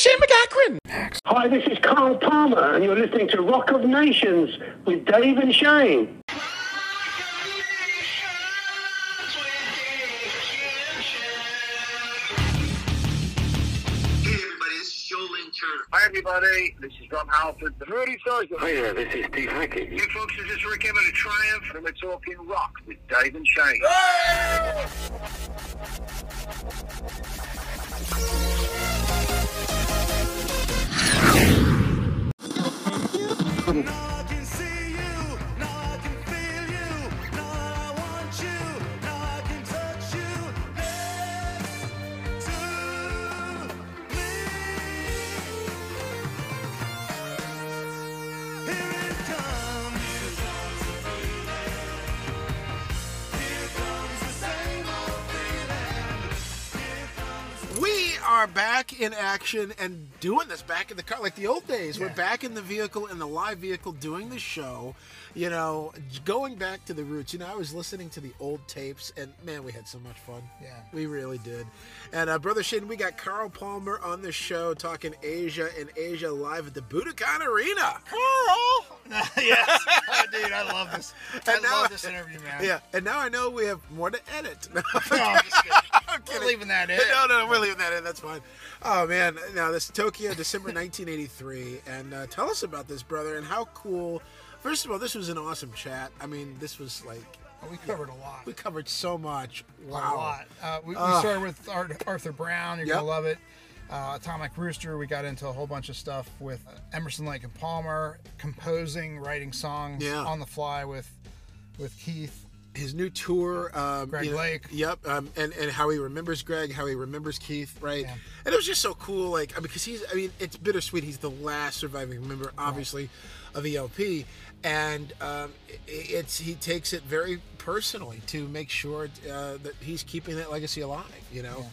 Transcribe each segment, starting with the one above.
Shane McGackran. Hi, this is Carl Palmer, and you're listening to Rock of Nations with Dave and Shane. Hey everybody, this is Turner. Hi everybody, this is Rob Halford. The Rudy Sarzo. Hi there, this is Steve Hackett. You folks, this is Rik Emmett of Triumph, and we're talking rock with Dave and Shane. We are back in action and doing this back in the car like the old days. We're back in the vehicle, in the live vehicle, doing the show. You know, going back to the roots. You know, I was listening to the old tapes, and man, we had so much fun. Yeah. we really did. And uh, brother Shane, we got Carl Palmer on the show talking Asia in Asia live at the Budokan Arena. Carl. yes, oh, dude, I love this. I And now- love this interview, man. Yeah, and now I know we have more to edit. No, I'm just kidding. We're leaving that in. No, no, we're leaving that in. That's fine. Oh man, now this is Tokyo, December 1983, and uh, tell us about this, brother, and how cool. First of all, this was an awesome chat. I mean, this was like Oh, we covered a lot. we covered so much. Wow. A lot. Uh, we, we started with Arthur Brown. You're Yep. gonna love it. Uh, Atomic Rooster. We got into a whole bunch of stuff with Emerson, Lake and Palmer, composing, writing songs Yeah. on the fly with with Keith. His new tour, um, Greg you know- Lake. Yep, um, and and how he remembers Greg, how he remembers Keith, right? Yeah. And it was just so cool, like because he's. I mean, it's bittersweet. He's the last surviving member, obviously, of ELP, and um, it's he takes it very personally to make sure uh, that he's keeping that legacy alive. You know.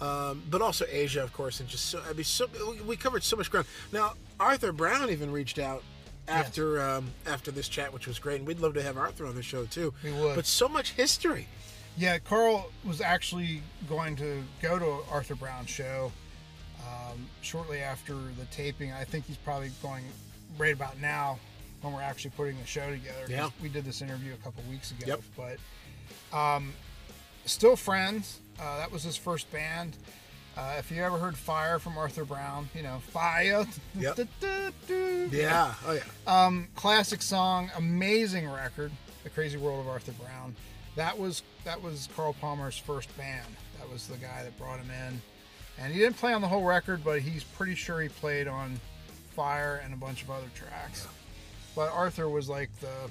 Um, but also Asia, of course, and just so I mean, so we covered so much ground. Now Arthur Brown even reached out after um, after this chat, which was great, and we'd love to have Arthur on the show too. We would. But so much history. Yeah, Carl was actually going to go to Arthur Brown's show um, shortly after the taping. I think he's probably going right about now when we're actually putting the show together. Yeah. We did this interview a couple weeks ago. Yep. But um, still friends. Uh, that was his first band. Uh, if you ever heard Fire from Arthur Brown, you know, Fire. Yep. Yeah. Oh yeah. Um, classic song, amazing record, The Crazy World of Arthur Brown. That was that was Carl Palmer's first band. That was the guy that brought him in, and he didn't play on the whole record, but he's pretty sure he played on Fire and a bunch of other tracks. But Arthur was like the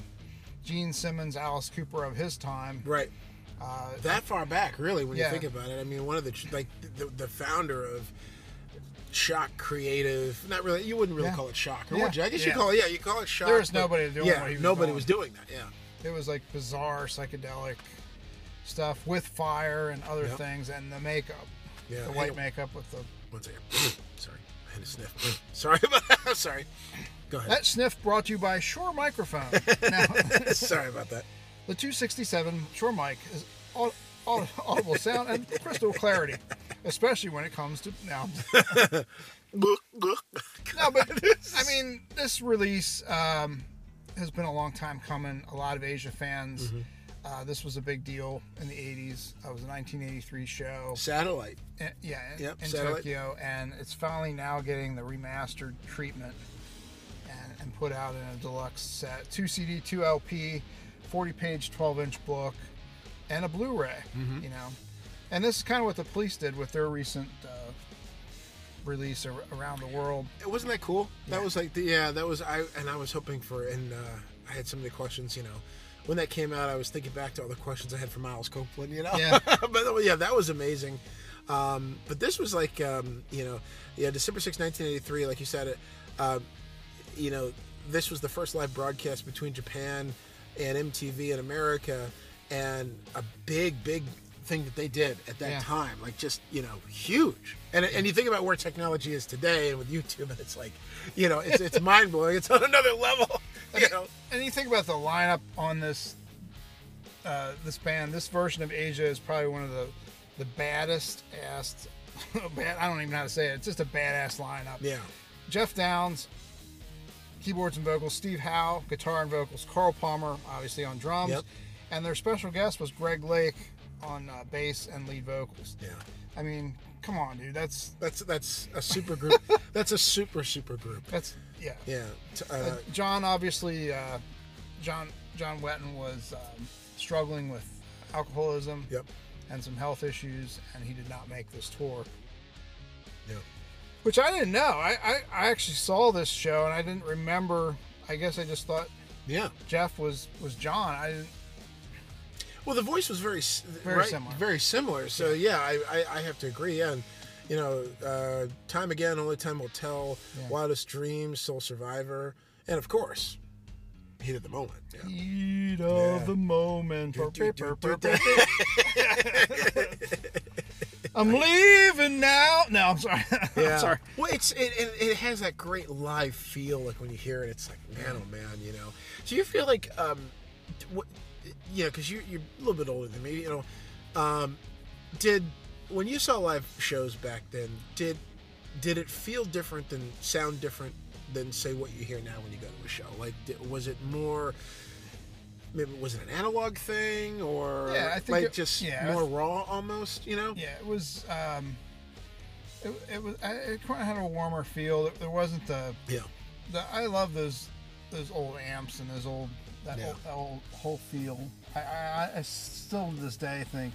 Gene Simmons, Alice Cooper of his time. Right. Uh, That far back, really, when Yeah. you think about it. I mean, one of the like the, the founder of Shock Creative. Not really. You wouldn't really Yeah. call it Shock, or Yeah. would you? I guess you call it. Yeah, you call it Shock. There was nobody doing Yeah, what he was nobody doing. was doing that. Yeah. it was like bizarre psychedelic stuff with fire and other Yep. things, and the makeup, Yeah. the white on makeup with the One second. Sorry, I had a sniff. Sorry about that. Sorry. Go ahead. That sniff brought to you by Shure Microphone. Now, Sorry about that. The 267 Shure mic is au- audible sound and crystal clarity, especially when it comes to now. No, but I mean, this release um, has been a long time coming. A lot of Asia fans. Mm-hmm. Uh, this was a big deal in the 80s. It was a 1983 show. Satellite. Yeah, in- Yep, in satellite. Tokyo, and it's finally now getting the remastered treatment and, and put out in a deluxe set, two CD, two LP, 40 page, 12 inch book, and a Blu-ray. Mm-hmm. You know, and this is kind of what the police did with their recent uh, release ar- around the world. It wasn't that cool. That was like the yeah. That was I and I was hoping for and uh, I had so many questions. You know, when that came out, I was thinking back to all the questions I had for Miles Copeland. You know, Yeah. but yeah, that was amazing. Um, but this was like um, you know, yeah, December 6, 1983, like you said it. Um, you know, this was the first live broadcast between Japan and MTV in America, and a big, big thing that they did at that Yeah. time, like just you know, huge. And and you think about where technology is today, and with YouTube, and it's like, you know, it's it's mind blowing. It's on another level. You know, And you think about the lineup on this uh, this band, this version of Asia is probably one of the the baddest ass bad. I don't even know how to say it. It's just a badass lineup. Yeah. Geoff Downes, keyboards and vocals. Steve Howe, guitar and vocals. Carl Palmer, obviously on drums. Yep. And their special guest was Greg Lake on uh, bass and lead vocals. Yeah. I mean, come on, dude. That's That's that's a super group. that's a super super group. that's yeah. Yeah. Uh, Uh, John obviously, uh, John John Wetton was um, struggling with alcoholism yep. and some health issues, and he did not make this tour. Yeah. Which I didn't know. I, I, I actually saw this show and I didn't remember. I guess I just thought Yeah. Jeff was was John. I didn't. Well, the voice was very Very right, similar. Very similar. So yeah, I, I, I have to agree. Yeah, and you know, uh, time again, only time will tell. Yeah. Wildest dreams, Soul Survivor, and of course, Heat of the Moment. Yeah. Heat Yeah. of the moment. Do, do, do, do, do. I'm leaving now. No, I'm sorry. Yeah. I'm sorry. Well, it's it, it, it has that great live feel. Like when you hear it, it's like man, oh man, you know. Do you feel like um, what, you know, because you you're a little bit older than me, you know. Um, did when you saw live shows back then, did did it feel different than sound different than say what you hear now when you go to a show? Like, did, was it more? Maybe was it an analog thing or Yeah, I think like it- just yeah, more raw almost? You know? Yeah, it was. Um, it, it was. It kind of had a warmer feel. There wasn't the. Yeah. the I love those those old amps and those old that, Yeah. old, that old whole feel. I, I, I still to this day think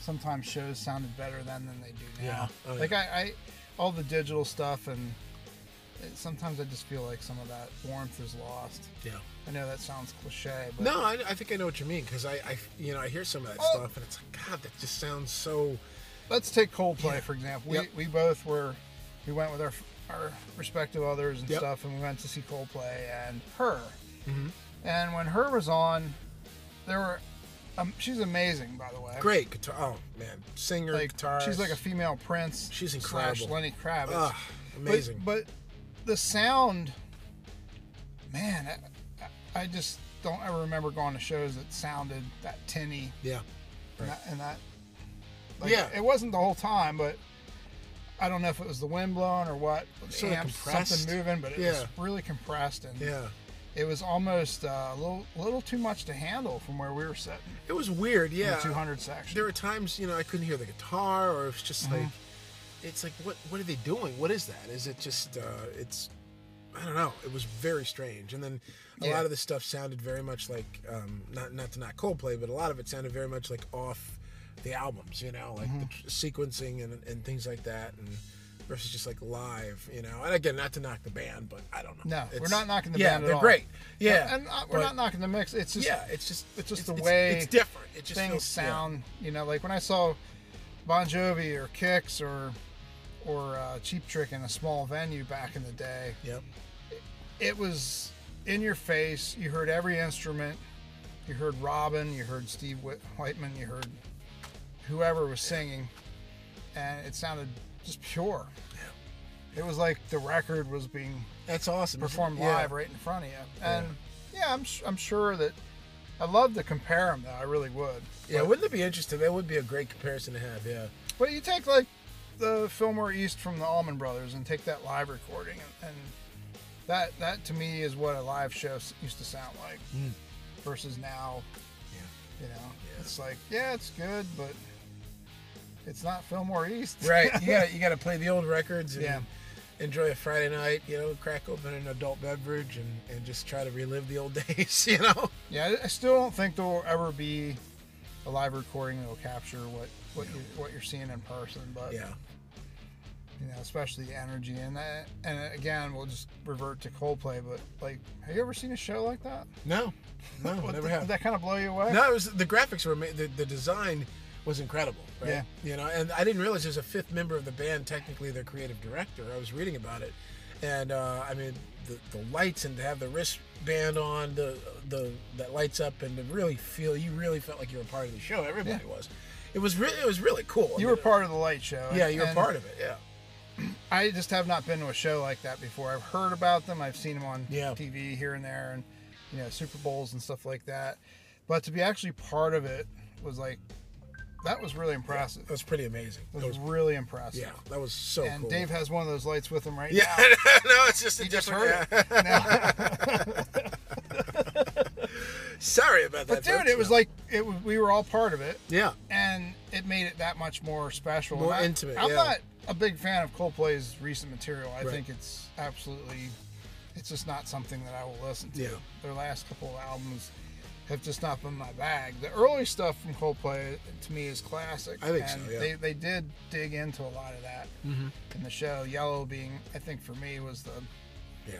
sometimes shows sounded better then than they do now. Yeah. Oh, like I, I, all the digital stuff and sometimes I just feel like some of that warmth is lost. Yeah. I know that sounds cliche, but No, I, I think I know what you mean because I, I, you know, I hear some of that Oh. stuff and it's like, God, that just sounds so. let's take Coldplay Yeah. for example. We, Yep. we both were we went with our our respective others and Yep. stuff, and we went to see Coldplay and her. Mhm. And when her was on, there were um, she's amazing by the way. Great guitar. Oh man, singer, Like guitar. she's like a female Prince. She's Slash incredible. Lenny Kravitz. But- amazing. But, the sound, man, I, I just don't ever remember going to shows that sounded that tinny yeah, and that, and that like, Yeah. it wasn't the whole time, but I don't know if it was the wind blowing or what. Sorta compressed. something moving, but it Yeah. was really compressed and yeah. it was almost uh, a little, little too much to handle from where we were sitting. It was weird. in Yeah. the 200 section. There were times, you know, I couldn't hear the guitar, or it was just Mm-hmm. like, it's like, what, what are they doing? What is that? Is it just, uh, it's, I don't know. It was very strange. And then a Yeah. lot of the stuff sounded very much like, um, not not to not Coldplay, but a lot of it sounded very much like off the albums. You know, like Mm-hmm. the tr- sequencing and, and things like that, and versus just like live. You know, and again, not to knock the band, but I don't know. No, we're not knocking the yeah, band at they're all. great. Yeah, and uh, we're but- not knocking the mix. It's just yeah, it's just it's just it's, the way it's different. It just things feels, yeah. sound. You know, like when I saw Bon Jovi or Kix or or uh, Cheap Trick in a small venue back in the day, Yep. it was in your face. You heard every instrument. You heard Robin. You heard Steve Whit- Whiteman. You heard whoever was singing, and it sounded just pure. Yeah. It was like the record was being That's awesome. performed Yeah. live right in front of you. And yeah, I'm s- I'm sure that I'd love to compare them though. I really would. Yeah, But, wouldn't it be interesting? That would be a great comparison to have. Yeah. but you take like the Fillmore East from the Allman Brothers and take that live recording, and, and that that to me is what a live show used to sound like, Mm. versus now. Yeah. You know, it's like yeah, it's good, but it's not Fillmore East. Right. You got you got to play the old records and Yeah. enjoy a Friday night. You know, crack open an adult beverage and and just try to relive the old days. You know. Yeah, I- I still don't think there will ever be a live recording that will capture what what you what you're seeing in person. But Yeah. You know, especially the energy and that. And again, we'll just revert to Coldplay. But like, have you ever seen a show like that? No. No, never did, have. Did that kind of blow you away? No, it was the graphics were the the design was incredible. Right? Yeah. You know, and I didn't realize there's a fifth member of the band, technically their creative director. I was reading about it, and uh, I mean the, the lights and to have the wristband on, the the that lights up, and to really feel you really felt like you were part of the show. Everybody was. It was really it was really cool. I You were part of the light show. Yeah, you were part of it. Yeah. I just have not been to a show like that before. I've heard about them. I've seen them on Yeah. TV here and there, and you know Super Bowls and stuff like that. But to be actually part of it was like that was really impressive. That was pretty amazing. It That was was, really impressive. yeah, that was so And cool. Dave has one of those lights with him right now. yeah, no, it's just a He just different. heard yeah. Sorry about that. But dude, folks. it was like it was, we were all part of it, yeah, and it made it that much more special. More And I- intimate, I'm yeah. not a big fan of Coldplay's recent material. I Right. think it's absolutely, it's just not something that I will listen to. Yeah. Their last couple of albums have just not been my bag. The early stuff from Coldplay to me is classic. I think so, and yeah. They they did dig into a lot of that Mm-hmm. in the show. Yellow being, I think for me was the yeah.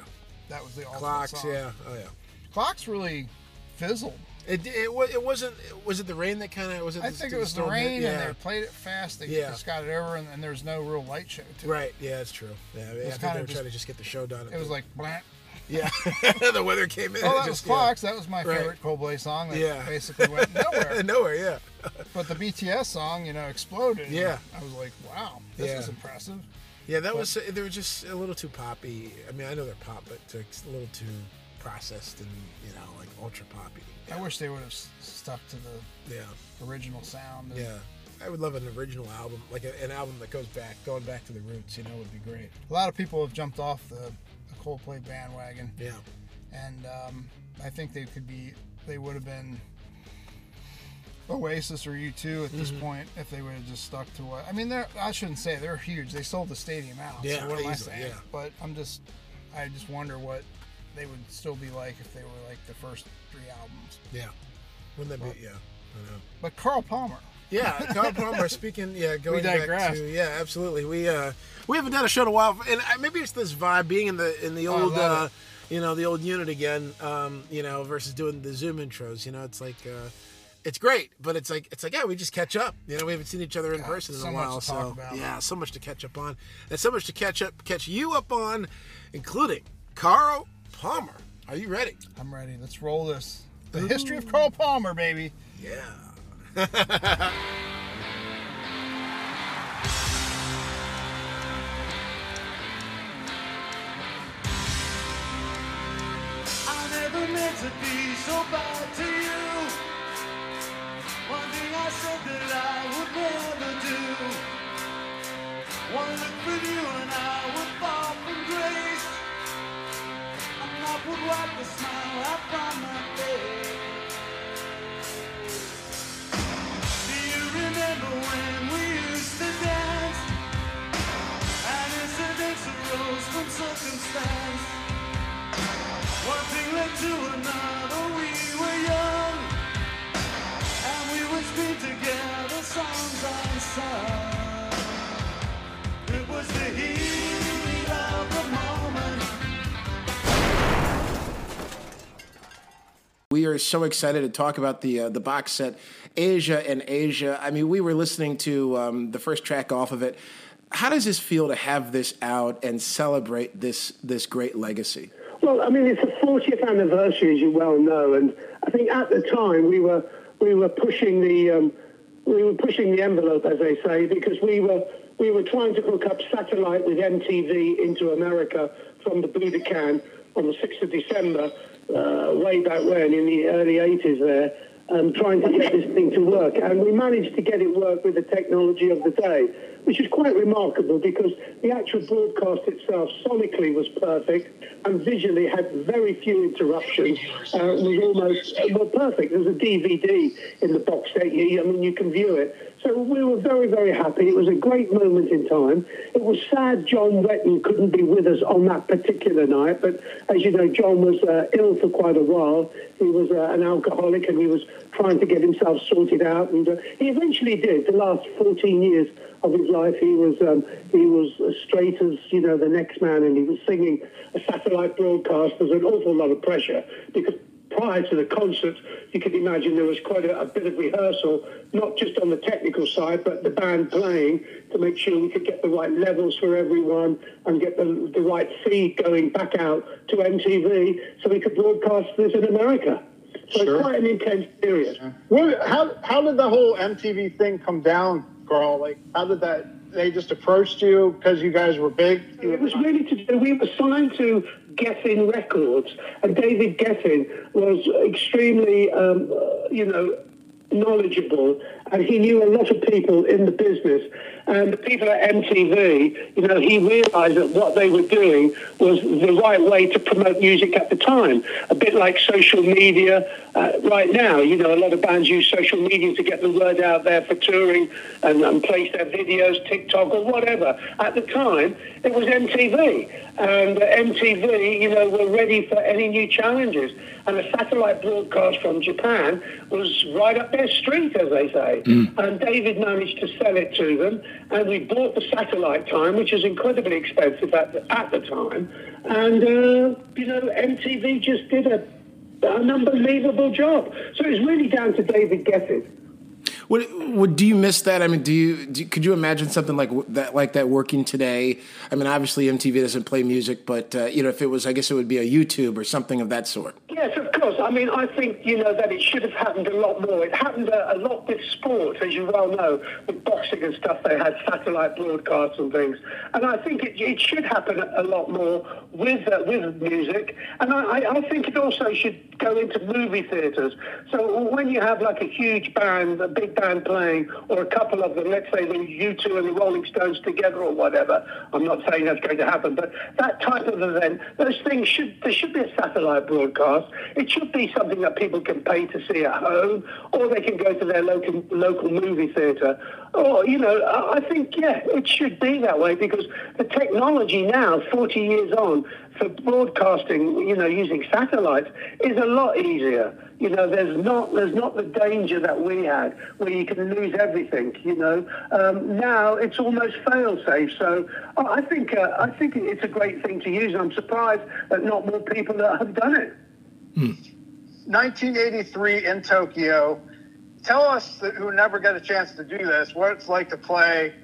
that was the ultimate Clocks, song. yeah, oh yeah. Clocks really fizzled. It it, it wasn't. Was it the rain that kind of was it? I the- think did it was the hit? rain, Yeah. and they played it fast. They Yeah. just got it over, and, and was no real light show to it. Right. Yeah, that's true. Yeah, I, mean, I was think kinda they were just- trying to just get the show done. It was like, blah. yeah, the weather came in. Oh, that was Fox. Clocks. That was my Right. favorite Coldplay song. That Yeah. basically went nowhere. Nowhere. Yeah. But the BTS song, you know, exploded. Yeah. I was like, wow, this Yeah. is impressive. Yeah, that was. They were just a little too poppy. I mean, I know they're pop, but it's a little too processed and you know, like ultra poppy. I wish they would have stuck to the Yeah. original sound. and- Yeah. I would love an original album, like a, an album that goes back, going back to the roots. You know, would be great. A lot of people have jumped off the, the Coldplay bandwagon, Yeah. and um, I think they could be, they would have been Oasis or U2 at this Mm-hmm. point if they would have just stuck to what. I mean, they're. I shouldn't say they're huge. They sold the stadium out. Yeah, so what am I saying? yeah. But I'm just, I just wonder what they would still be like if they were like the first three albums. Yeah. Wouldn't that be? Yeah. I know. But Carl Palmer, Yeah, Carl Palmer. Speaking, yeah, going back to yeah, absolutely. We uh, we haven't done a show in a while, and maybe it's this vibe being in the in the Oh, old, uh, it. you know, the old unit again. Um, you know, versus doing the Zoom intros. You know, it's like. Uh, it's great, but it's like it's like yeah, we just catch up. You know, we haven't seen each other in God, person in so a much while, to talk so about. yeah, so much to catch up on, and so much to catch up, catch you up on, including Carl Palmer. Are you ready? I'm ready. Let's roll this. The history of Carl Palmer, baby. Yeah. Never meant to be so bad to you. One thing I said that I would never do. One look from you and I would fall from grace. A would wipe the smile out from my face. Do you remember when we used to dance? And incidents arose from circumstance. One thing led to another, we were young, and we would scream together songs unsung. We are so excited to talk about the uh, the box set, Asia in Asia. I mean, we were listening to um, the first track off of it. How does this feel to have this out and celebrate this this great legacy? Well, I mean, it's the 40th anniversary, as you well know, and I think at the time we were we were pushing the um, we were pushing the envelope, as they say, because we were we were trying to hook up satellite with MTV into America from the Budokan on the 6th of December, uh, way back when in the early 80s there. Um, trying to get this thing to work, and we managed to get it work with the technology of the day, which is quite remarkable because the actual broadcast itself sonically was perfect and visually had very few interruptions. Uh, it was almost uh, well perfect. There's a DVD in the box set. I mean, you can view it. So we were very, very happy. It was a great moment in time. It was sad John Wetton couldn't be with us on that particular night, but as you know, John was uh, ill for quite a while. He was uh, an alcoholic and he was trying to get himself sorted out, and uh, he eventually did. The last 14 years of his life, he was um, he was as straight as you know the next man, and he was singing a satellite broadcast. There's an awful lot of pressure because prior to the concert, you can imagine there was quite a, a bit of rehearsal, not just on the technical side, but the band playing to make sure we could get the right levels for everyone and get the, the right feed going back out to MTV so we could broadcast this in America. So Sure. it's quite an intense period. What, how how did the whole MTV thing come down, Carl? Like, how did that? They just approached you because you guys were big. It was really to do. We were signed to Geffen Records, and David Geffen was extremely, um, uh, you know, knowledgeable and he knew a lot of people in the business. And the people at MTV, you know, he realised that what they were doing was the right way to promote music at the time. A bit like social media uh, right now. You know, a lot of bands use social media to get the word out there for touring and, and place their videos, TikTok or whatever. At the time, it was MTV. And uh, MTV, you know, were ready for any new challenges. And a satellite broadcast from Japan was right up their street, as they say. And David managed to sell it to them. And we bought the satellite time, which was incredibly expensive at the, at the time. And, uh, you know, MTV just did a, an unbelievable job. So it's really down to David Geffen. What, what do you miss that? I mean, do you, do, could you imagine something like that, like that working today? I mean, obviously MTV doesn't play music, but uh, you know, if it was, I guess it would be a YouTube or something of that sort. Yes, of I mean, I think, you know, that it should have happened a lot more. It happened a, a lot with sport, as you well know. With boxing and stuff, they had satellite broadcasts and things. And I think it, it should happen a lot more with uh, with music. And I, I I think it also should go into movie theatres. So when you have like a huge band, a big band playing, or a couple of them, let's say the U2 and the Rolling Stones together or whatever, I'm not saying that's going to happen, but that type of event, those things should, there should be a satellite broadcast. It should be something that people can pay to see at home, or they can go to their local, local movie theatre. Or, you know, I think, yeah, it should be that way because the technology now, 40 years on, for broadcasting, you know, using satellites is a lot easier. You know, there's not there's not the danger that we had where you can lose everything. You know, um, now it's almost fail safe. So I I think uh, I think it's a great thing to use. and I'm surprised that not more people have done it. 1983 in Tokyo. Tell us that, who never got a chance to do this what it's like to play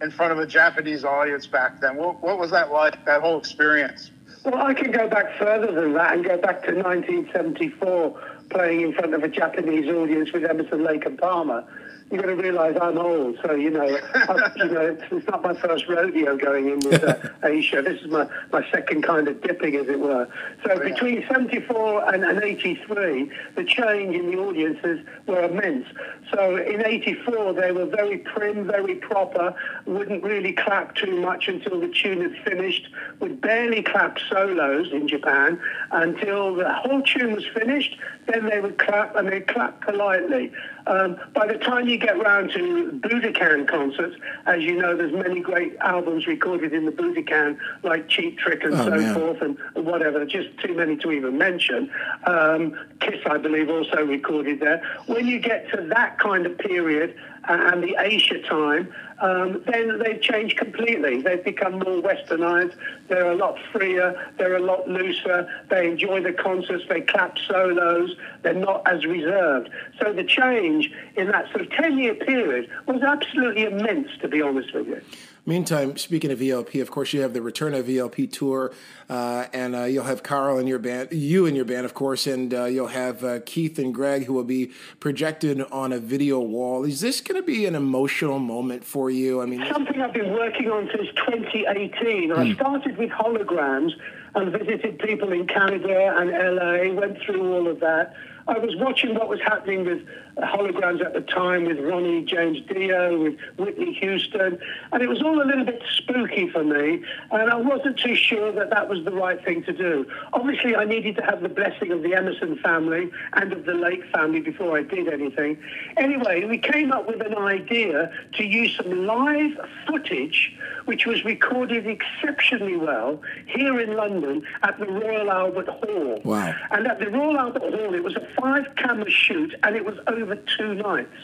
in front of a Japanese audience back then. What, what was that like? That whole experience? Well, I can go back further than that and go back to 1974, playing in front of a Japanese audience with Emerson, Lake and Palmer. You've got to realise I'm old, so you know, I, you know, it's, it's not my first rodeo going in with uh, Asia. This is my, my second kind of dipping, as it were. So between 74 and, and 83, the change in the audiences were immense. So in 84, they were very prim, very proper, wouldn't really clap too much until the tune had finished, would barely clap solos in Japan until the whole tune was finished. Then they would clap, and they'd clap politely. Um, by the time you get round to Budokan concerts, as you know, there's many great albums recorded in the Budokan, like Cheap Trick and Oh, so man. forth, and whatever. Just too many to even mention. Um, Kiss, I believe, also recorded there. When you get to that kind of period and the Asia time, um, then they've changed completely. They've become more westernized. They're a lot freer. They're a lot looser. They enjoy the concerts. They clap solos. They're not as reserved. So the change in that sort of 10 year period was absolutely immense, to be honest with you. Meantime, speaking of ELP, of course, you have the Return of ELP tour, uh, and uh, you'll have Carl in your band, you in your band, of course, and uh, you'll have uh, Keith and Greg who will be projected on a video wall. Is this going to be an emotional moment for you? I mean, something I've been working on since 2018. I hmm. started with holograms and visited people in Canada and LA, went through all of that. I was watching what was happening with holograms at the time with Ronnie James Dio, with Whitney Houston, and it was all a little bit spooky for me, and I wasn't too sure that that was the right thing to do. Obviously, I needed to have the blessing of the Emerson family and of the Lake family before I did anything. Anyway, we came up with an idea to use some live footage, which was recorded exceptionally well here in London at the Royal Albert Hall. Wow. And at the Royal Albert Hall, it was a five camera shoot and it was over two nights.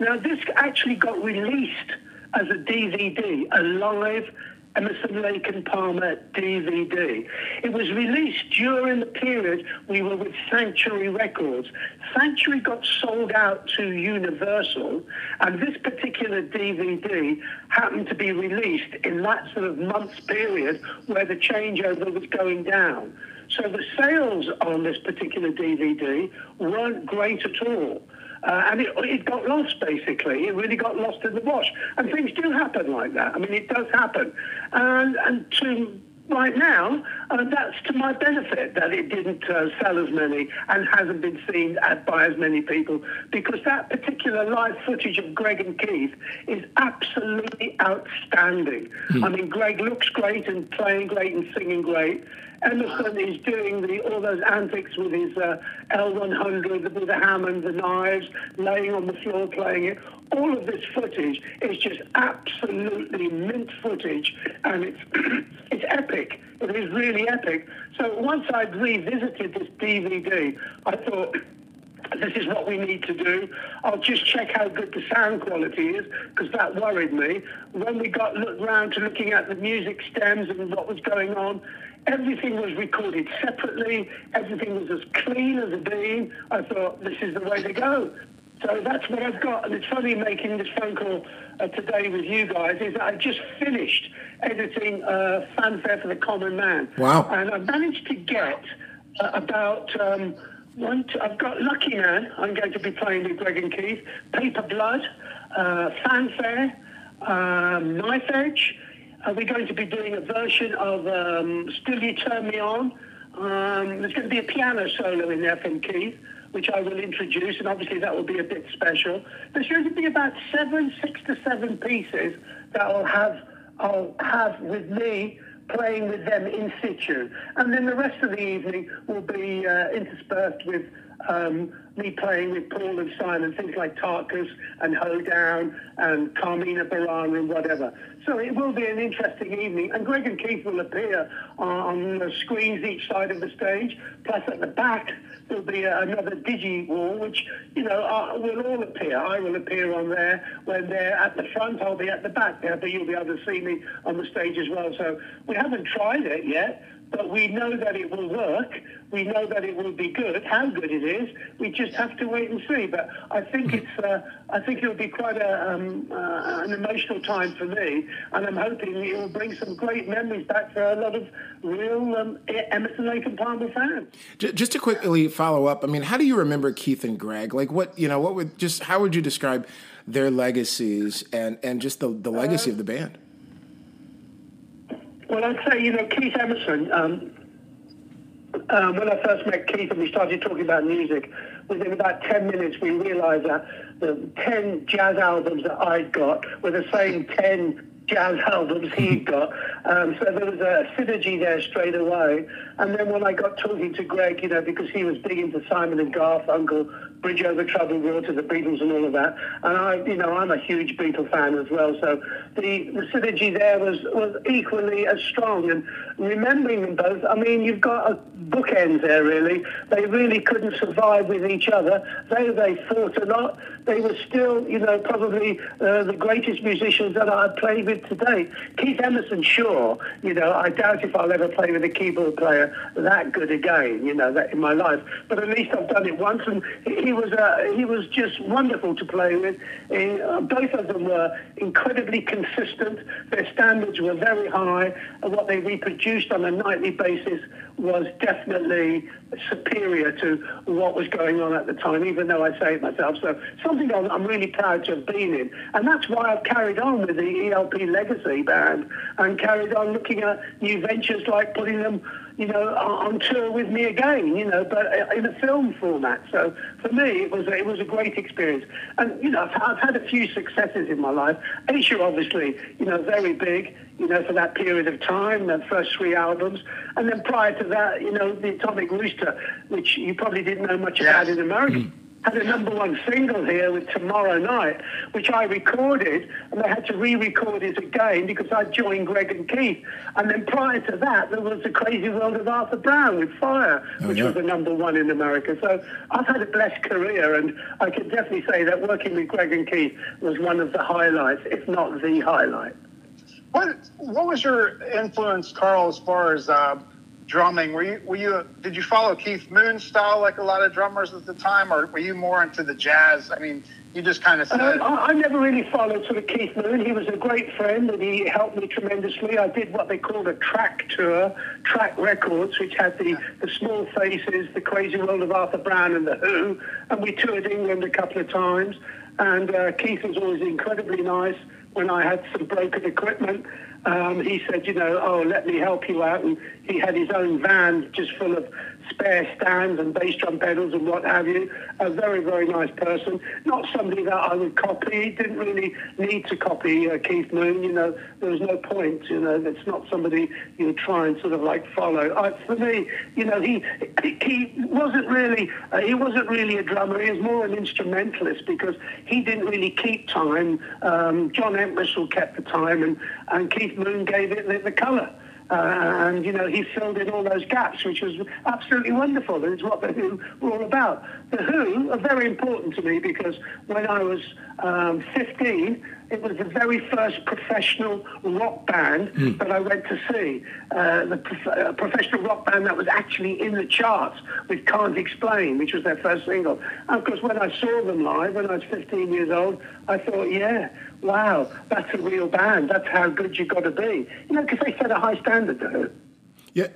Now, this actually got released as a DVD, a live Emerson Lake and Palmer DVD. It was released during the period we were with Sanctuary Records. Sanctuary got sold out to Universal, and this particular DVD happened to be released in that sort of months period where the changeover was going down. So the sales on this particular DVD weren't great at all. Uh, and it, it got lost, basically. It really got lost in the wash. And things do happen like that. I mean, it does happen. And, and to right now, uh, that's to my benefit that it didn't uh, sell as many and hasn't been seen at, by as many people because that particular live footage of Greg and Keith is absolutely outstanding. I mean, Greg looks great and playing great and singing great. Emerson is doing the, all those antics with his uh, L100, with the Hammond, the knives, laying on the floor playing it. All of this footage is just absolutely mint footage, and it's it's epic. It is really epic. So once I'd revisited this DVD, I thought this is what we need to do. I'll just check how good the sound quality is because that worried me. When we got looked round to looking at the music stems and what was going on, everything was recorded separately. Everything was as clean as a bean. I thought this is the way to go. So that's what I've got. And it's funny making this phone call uh, today with you guys is that I just finished editing uh, Fanfare for the Common Man. Wow. And I managed to get uh, about um, one. Two, I've got Lucky Man. I'm going to be playing with Greg and Keith. Paper Blood, uh, Fanfare, um, Knife Edge. Uh, we're going to be doing a version of um, Still You Turn Me On. Um, there's going to be a piano solo in there from Keith, which I will introduce, and obviously that will be a bit special. There's going to be about seven, six to seven pieces that I'll have, I'll have with me playing with them in situ. And then the rest of the evening will be uh, interspersed with um, me playing with Paul and Simon, things like Tarkus and Hoedown and Carmina Burana and whatever. So it will be an interesting evening. And Greg and Keith will appear on the screens each side of the stage. Plus at the back, there'll be a, another digi wall, which, you know, uh, will all appear. I will appear on there. When they're at the front, I'll be at the back there, but you'll be able to see me on the stage as well. So we haven't tried it yet but we know that it will work. We know that it will be good. How good it is, we just have to wait and see. But I think it's, uh, I think it'll be quite a, um, uh, an emotional time for me, and I'm hoping it will bring some great memories back for a lot of real um, Emerson Lake and Palmer fans. Just to quickly follow up, I mean, how do you remember Keith and Greg? Like, what you know, what would just how would you describe their legacies and and just the the legacy of the band? Well, I'd say, you know, Keith Emerson, um, um, when I first met Keith and we started talking about music, within about 10 minutes we realized that the 10 jazz albums that I'd got were the same 10 jazz albums he'd got. Um, so there was a synergy there straight away. And then when I got talking to Greg, you know, because he was big into Simon and Garfunkel, Bridge Over Troubled Water, the Beatles and all of that. And I, you know, I'm a huge Beatle fan as well. So the, the synergy there was, was equally as strong. And remembering them both, I mean, you've got a bookends there, really. They really couldn't survive with each other. Though they fought a lot, they were still, you know, probably uh, the greatest musicians that I've played with today. Keith Emerson, sure, you know, I doubt if I'll ever play with a keyboard player that good again, you know, that in my life. But at least I've done it once, and he was uh, he was just wonderful to play with. Uh, both of them were incredibly consistent. Their standards were very high, and what they reproduced on a nightly basis was definitely superior to what was going on at the time, even though I say it myself. So something I'm, I'm really proud to have been in. And that's why I've carried on with the ELP Legacy Band and carried on looking at new ventures like putting them, you know, on tour with me again, you know, but uh, in a film format. So for me, it was, a- it was a great experience. And, you know, I've, I've had a few successes in my life. Asia, obviously, you know, very big, you know, for that period of time, the first three albums. And then prior to that, you know, the Atomic Rooster, which you probably didn't know much about in America. Had a number one single here with Tomorrow Night, which I recorded, and they had to re-record it again because I joined Greg and Keith. And then prior to that, there was The Crazy World of Arthur Brown with Fire, which yeah. was the number one in America. So I've had a blessed career, and I can definitely say that working with Greg and Keith was one of the highlights, if not the highlight. What What was your influence, Carl, as far as uh, drumming? Were you Were you Did you follow Keith Moon style like a lot of drummers at the time, or were you more into the jazz? I mean, you just kind of said. Um, I, I never really followed sort of Keith Moon. He was a great friend and he helped me tremendously. I did what they called a track tour, track records, which had the, the Small Faces, the Crazy World of Arthur Brown and the Who. And we toured England a couple of times. And uh, Keith was always incredibly nice when I had some broken equipment. Um, he said, you know, oh, let me help you out. And he had his own van just full of spare stands and bass drum pedals and what have you. A very, very nice person. Not somebody that I would copy. Didn't really need to copy uh, Keith Moon. You know, there was no point. You know, it's not somebody you try and sort of like follow. Uh, for me, you know, he he wasn't really uh, he wasn't really a drummer. He was more an instrumentalist because he didn't really keep time. Um, John Entwistle kept the time, and and Keith Moon gave it the, the colour. Uh, and, you know, he filled in all those gaps, which was absolutely wonderful. And it's what The Who were all about. The Who are very important to me because when I was um, 15, it was the very first professional rock band Hmm. that I went to see. Uh, the prof- uh, professional rock band that was actually in the charts with Can't Explain, which was their first single. And of course, when I saw them live when I was 15 years old, I thought, yeah, wow, that's a real band. That's how good you've got to be. You know, because they set a high standard, The Who. Yeah.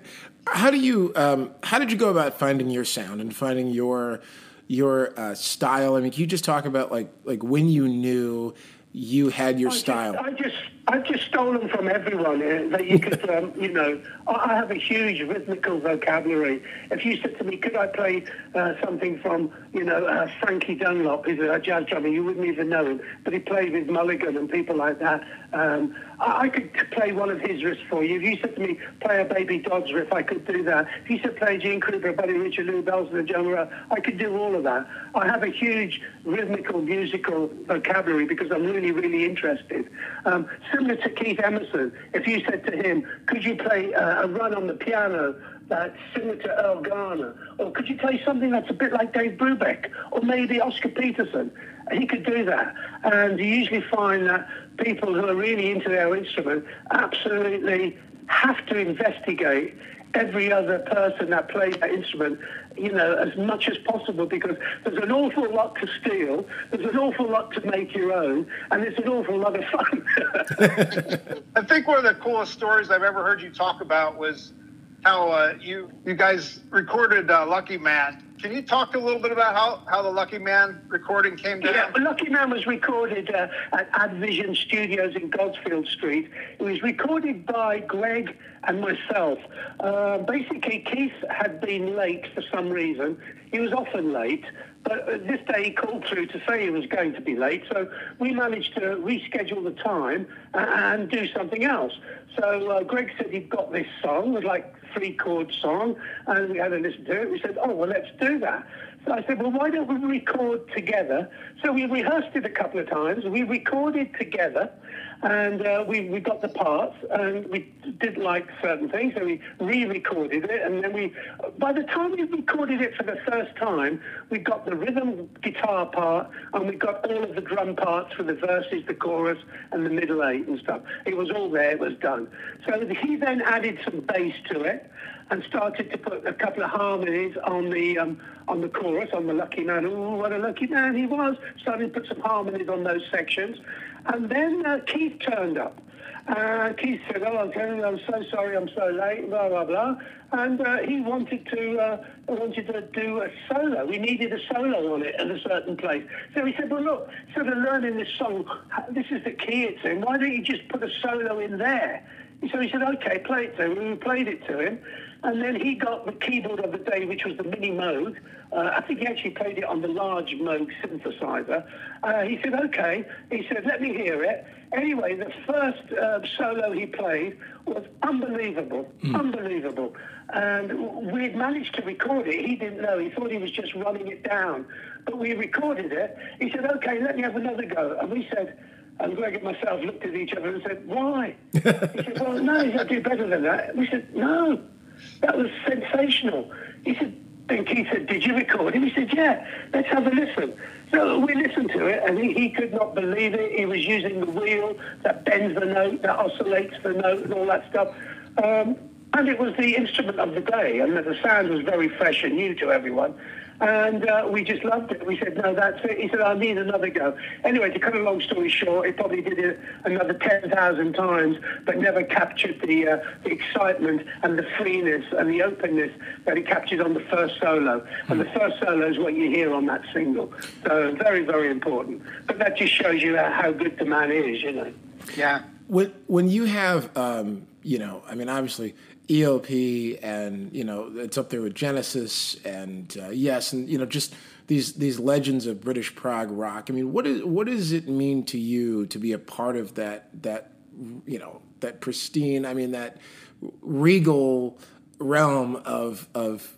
How do you? Um, how did you go about finding your sound and finding your your uh, style? I mean, can you just talk about like like when you knew you had your I style? Just, I just, I've just stolen from everyone uh, that you could, um, you know. I have a huge rhythmical vocabulary. If you said to me, could I play uh, something from, you know, uh, Frankie Dunlop, who's a jazz drummer, you wouldn't even know him, but he played with Mulligan and people like that. Um, I, I could play one of his riffs for you. If you said to me, play a Baby Dodds riff, I could do that. If you said play Gene Krupa, Buddy Richard, Lou Bells, and the Road, I could do all of that. I have a huge rhythmical musical vocabulary because I'm really, really interested. Um, similar to Keith Emerson, if you said to him, could you play uh, a run on the piano that's similar to Erroll Garner? Or could you play something that's a bit like Dave Brubeck? Or maybe Oscar Peterson? He could do that. And you usually find that people who are really into their instrument absolutely have to investigate every other person that plays that instrument, you know, as much as possible because there's an awful lot to steal, there's an awful lot to make your own, and it's an awful lot of fun. I think one of the coolest stories I've ever heard you talk about was how uh, you you guys recorded uh, Lucky Man. Can you talk a little bit about how, how the Lucky Man recording came down? Yeah, Lucky Man was recorded uh, at Advision Studios in Gosfield Street. It was recorded by Greg and myself. Uh, basically, Keith had been late for some reason. He was often late, but uh, this day he called through to say he was going to be late. So we managed to reschedule the time uh, and do something else. So uh, Greg said he'd got this song, it was like three chord song, and we had to listen to it. We said, oh, well, let's do that. So I said, well, why don't we record together? So we rehearsed it a couple of times. We recorded together, and uh, we, we got the parts, and we didn't like certain things, and we re-recorded it, and then we, by the time we recorded it for the first time, we got the rhythm guitar part, and we got all of the drum parts for the verses, the chorus, and the middle eight and stuff. It was all there, it was done. So he then added some bass to it, and started to put a couple of harmonies on the um, on the chorus, on the lucky man. Oh, what a lucky man he was! Started to put some harmonies on those sections, and then uh, Keith turned up. Uh, Keith said, "Oh, I'm, telling you, I'm so sorry, I'm so late." Blah blah blah, and uh, he wanted to uh, wanted to do a solo. We needed a solo on it at a certain place. So he said, "Well, look, instead of learning this song, this is the key it's in. Why don't you just put a solo in there?" So he said, okay, play it to him. We played it to him. And then he got the keyboard of the day, which was the Mini Moog. Uh, I think he actually played it on the large Moog synthesizer. Uh, he said, okay. He said, let me hear it. Anyway, the first uh, solo he played was unbelievable, unbelievable. And we'd managed to record it. He didn't know. He thought he was just running it down. But we recorded it. He said, okay, let me have another go. And we said, and Greg and myself looked at each other and said, why? he said, well, no, he's got to do better than that. We said, no, that was sensational. He said, then Keith said, did you record him? He said, yeah, let's have a listen. So we listened to it, and he, he could not believe it. He was using the wheel that bends the note, that oscillates the note, and all that stuff. Um, and it was the instrument of the day, and the sound was very fresh and new to everyone. And uh, we just loved it. We said, no, that's it. He said, I need another go. Anyway, to cut a long story short, he probably did it another 10,000 times, but never captured the, uh, the excitement and the freeness and the openness that he captured on the first solo. And the first solo is what you hear on that single. So very, very important. But that just shows you how good the man is, you know. Yeah. when when you have um, you know, I mean, obviously ELP and you know it's up there with Genesis and uh, yes, and you know just these these legends of British prog rock. I mean, what is what does it mean to you to be a part of that that you know that pristine? I mean, that regal realm of of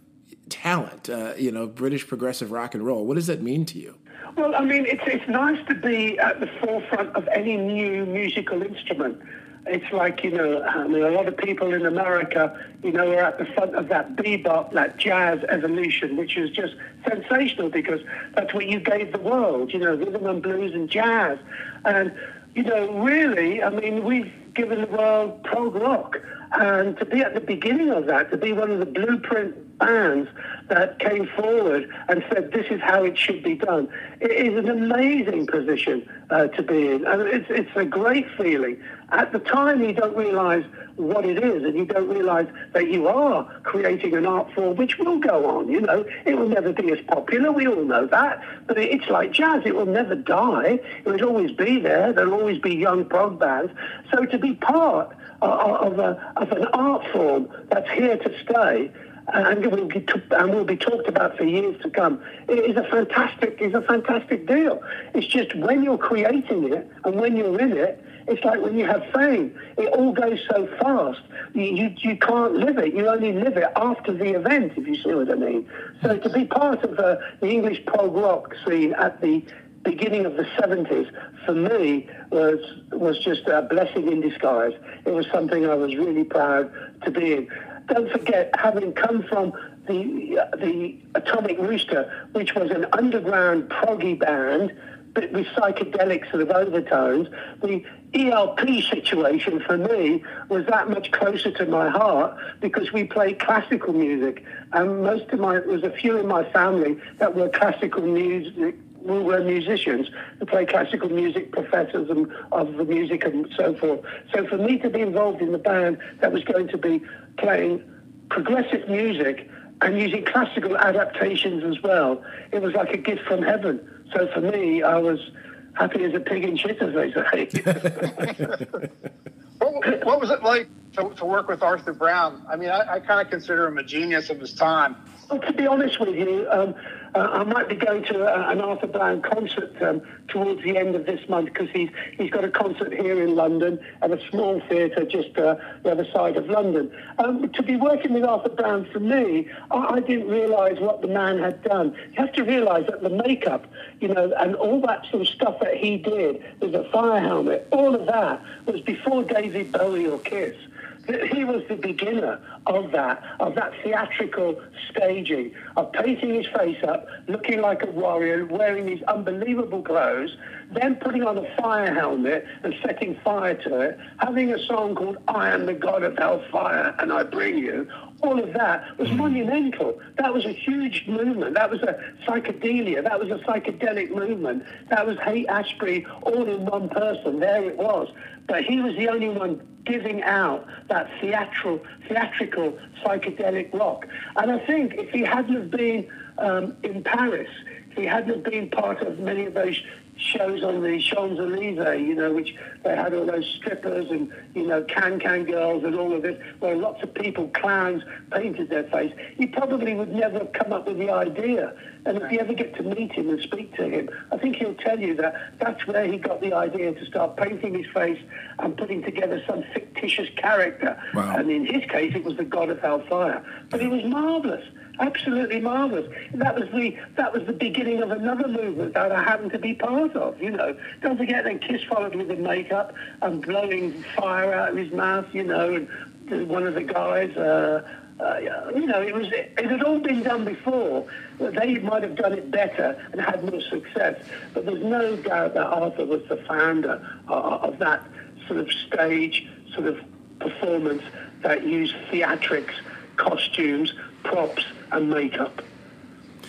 talent. Uh, you know, British progressive rock and roll. What does that mean to you? Well, I mean, it's it's nice to be at the forefront of any new musical instrument. It's like you know, I mean, a lot of people in America, you know, are at the front of that bebop, that jazz evolution, which is just sensational because that's what you gave the world, you know, rhythm and blues and jazz, and you know, really, I mean, we've given the world prog rock. And to be at the beginning of that, to be one of the blueprint bands that came forward and said, this is how it should be done, it is an amazing position uh, to be in. And it's, it's a great feeling. At the time, you don't realize what it is, and you don't realize that you are creating an art form which will go on. You know, it will never be as popular. We all know that. But it's like jazz; it will never die. It will always be there. There'll always be young prog bands. So to be part of, a, of an art form that's here to stay and will be and will be talked about for years to come. It is a fantastic is a fantastic deal. It's just when you're creating it and when you're in it, it's like when you have fame. It all goes so fast. You, you, you can't live it. You only live it after the event, if you see what I mean. So to be part of the, the English prog rock scene at the beginning of the 70s for me was was just a blessing in disguise. It was something I was really proud to be in. Don't forget, having come from the the Atomic Rooster, which was an underground proggy band but with psychedelic sort of overtones, the ELP situation for me was that much closer to my heart because we played classical music, and most of my there was a few in my family that were classical music we were musicians who play classical music, professors and of the music and so forth. So for me to be involved in the band that was going to be playing progressive music and using classical adaptations as well, it was like a gift from heaven. So for me, I was happy as a pig in shit, as they say. what, what, was it like to, to, work with Arthur Brown? I mean, I, I kind of consider him a genius of his time. Well, to be honest with you, um, uh, I might be going to a, an Arthur Brown concert um, towards the end of this month because he's he's got a concert here in London at a small theatre just uh, the other side of London. Um, to be working with Arthur Brown for me, I, I didn't realise what the man had done. You have to realise that the makeup, you know, and all that sort of stuff that he did with the fire helmet, all of that was before David Bowie or Kiss he was the beginner of that, of that theatrical staging, of painting his face up, looking like a warrior, wearing these unbelievable clothes, then putting on a fire helmet and setting fire to it, having a song called I Am the God of Hellfire and I Bring You, all of that was monumental. That was a huge movement. That was a psychedelia. That was a psychedelic movement. That was Haight-Ashbury all in one person. There it was. But he was the only one giving out that theatrical, theatrical psychedelic rock. And I think if he hadn't have been um, in Paris, if he hadn't have been part of many of those shows on the Champs-Elysees, you know, which they had all those strippers and, you know, can-can girls and all of this, where lots of people, clowns, painted their face. He probably would never have come up with the idea. And if you ever get to meet him and speak to him, I think he'll tell you that that's where he got the idea to start painting his face and putting together some fictitious character. Wow. And in his case, it was the god of hellfire. But it was marvellous absolutely marvelous. That was the that was the beginning of another movement that I happened to be part of. You know, don't forget then Kiss followed with the makeup and blowing fire out of his mouth. You know, and one of the guys. Uh, uh, you know, it was it, it, had all been done before. They might have done it better and had more success, but there's no doubt that Arthur was the founder uh, of that sort of stage sort of performance that used theatrics, costumes, props, and makeup.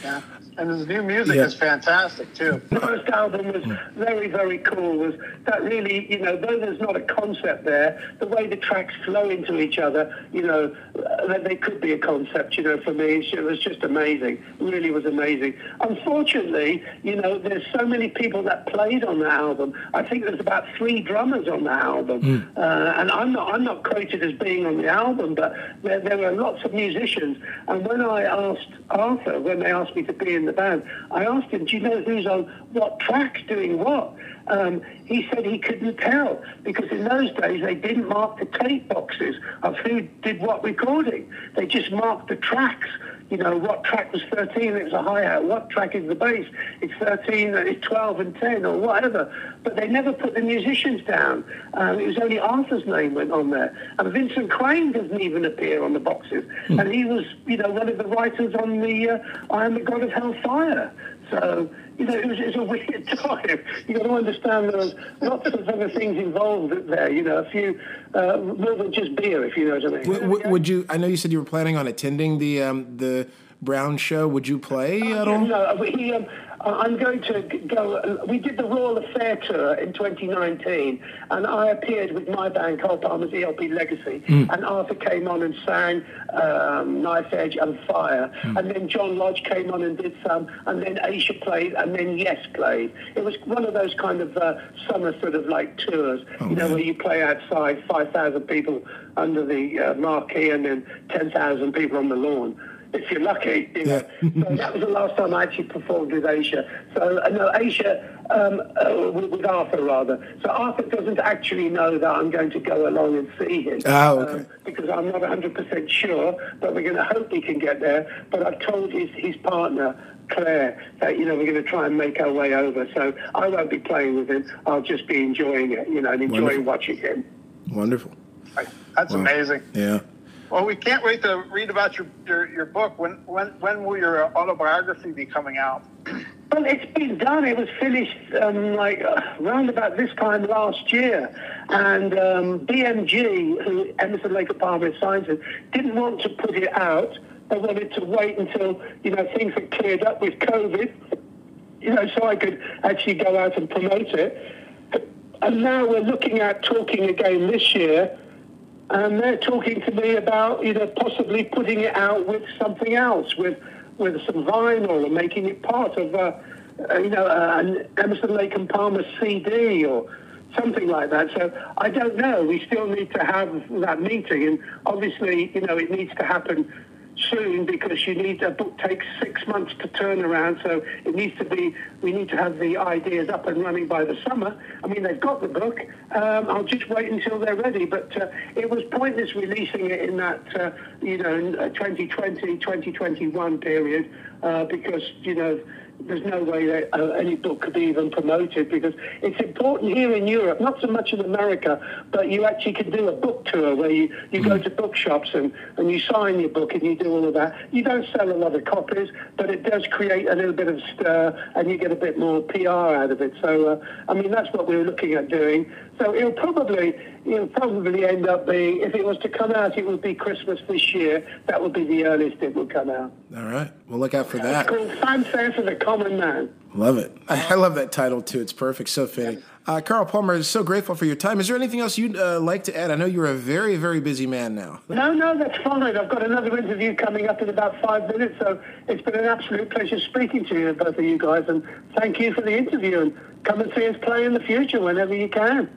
Yeah. And his new music Yeah. is fantastic too. The first album was very, very cool. Was that really, you know, though there's not a concept there, the way the tracks flow into each other, you know, uh, that they could be a concept, you know, for me, it was just amazing. Really was amazing. Unfortunately, you know, there's so many people that played on the album. I think there's about three drummers on the album, uh, and I'm not, I'm not quoted as being on the album, but there, there were lots of musicians. And when I asked Arthur, when they asked me to be in the band, I asked him, "Do you know who's on what track doing what?" Um, he said he couldn't tell because in those days they didn't mark the tape boxes of who did what recording. They just marked the tracks. You know, what track was 13, it was a hi-hat. What track is the bass? It's 13, it's 12 and 10 or whatever. But they never put the musicians down. Um, it was only Arthur's name went on there. And Vincent Crane doesn't even appear on the boxes. And he was, you know, one of the writers on the uh, I Am the God of Hellfire. So, you know, it was, it was a weird time. you got to understand there was lots of other things involved there, you know, a few, uh, more than just beer, if you know what I mean. W- w- would you? I know you said you were planning on attending the um, the Brown show. Would you play at all? No, he, um, I'm going to go. uh, We did the Royal Affair tour in 2019, and I appeared with my band, Carl Palmer's ELP Legacy, and Arthur came on and sang um, Knife Edge and Fire, and then John Lodge came on and did some, and then Asia played, and then Yes played. It was one of those kind of uh, summer sort of like tours, you know, where you play outside, 5,000 people under the uh, marquee, and then 10,000 people on the lawn if you're lucky. You know. so that was the last time I actually performed with Asia. So uh, no, Asia um, uh, with, with Arthur rather. So Arthur doesn't actually know that I'm going to go along and see him. Oh, okay. um, because I'm not 100% sure, but we're going to hope he can get there. But I've told his, his partner. Claire, that you know we're going to try and make our way over. So I won't be playing with him. I'll just be enjoying it, you know, and enjoying Wonderful. watching him. Wonderful. That's Wow. amazing. Yeah. Well, we can't wait to read about your, your, your book. When, when, when will your autobiography be coming out? Well, it's been done. It was finished um, like uh, around about this time last year, and um, BMG, who Emerson Lake Palmer signs it, didn't want to put it out. They wanted to wait until you know things had cleared up with COVID, you know, so I could actually go out and promote it. And now we're looking at talking again this year, and they're talking to me about you know possibly putting it out with something else, with with some vinyl or making it part of uh, uh, you know an Emerson Lake and Palmer CD or something like that. So I don't know. We still need to have that meeting, and obviously you know it needs to happen soon because you need a book takes six months to turn around. So it needs to be we need to have the ideas up and running by the summer. I mean they've got the book. Um, i'll just wait until they're ready. But uh, it was pointless releasing it in that uh, you know in, uh, 2020 2021 period uh, because you know there's no way that uh, any book could be even promoted because it's important here in Europe, not so much in America, but you actually can do a book tour where you, you go to bookshops and, and you sign your book and you do all of that. You don't sell a lot of copies, but it does create a little bit of stir and you get a bit more PR out of it. So, uh, I mean, that's what we were looking at doing. So it'll probably, it'll probably end up being, if it was to come out, it would be Christmas this year. That would be the earliest it would come out. All right. We'll look out for that. Called Fanfare for the Common Man. Love it. I, I love that title too. It's perfect. So fitting. Uh, Carl Palmer is so grateful for your time. Is there anything else you'd uh, like to add? I know you're a very, very busy man now. No, no, that's fine. I've got another interview coming up in about five minutes, so it's been an absolute pleasure speaking to you, both of you guys, and thank you for the interview. And come and see us play in the future whenever you can.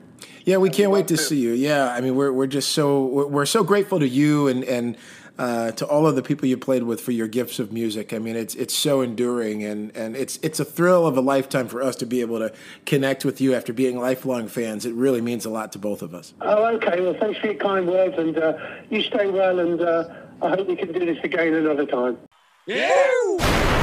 Yeah, we can't wait to to. see you. Yeah, I mean, we're we're just so we're, we're so grateful to you and and uh, to all of the people you played with for your gifts of music. I mean, it's it's so enduring and and it's it's a thrill of a lifetime for us to be able to connect with you after being lifelong fans. It really means a lot to both of us. Oh, okay. Well, thanks for your kind words, and uh, you stay well, and uh, I hope we can do this again another time. Yeah!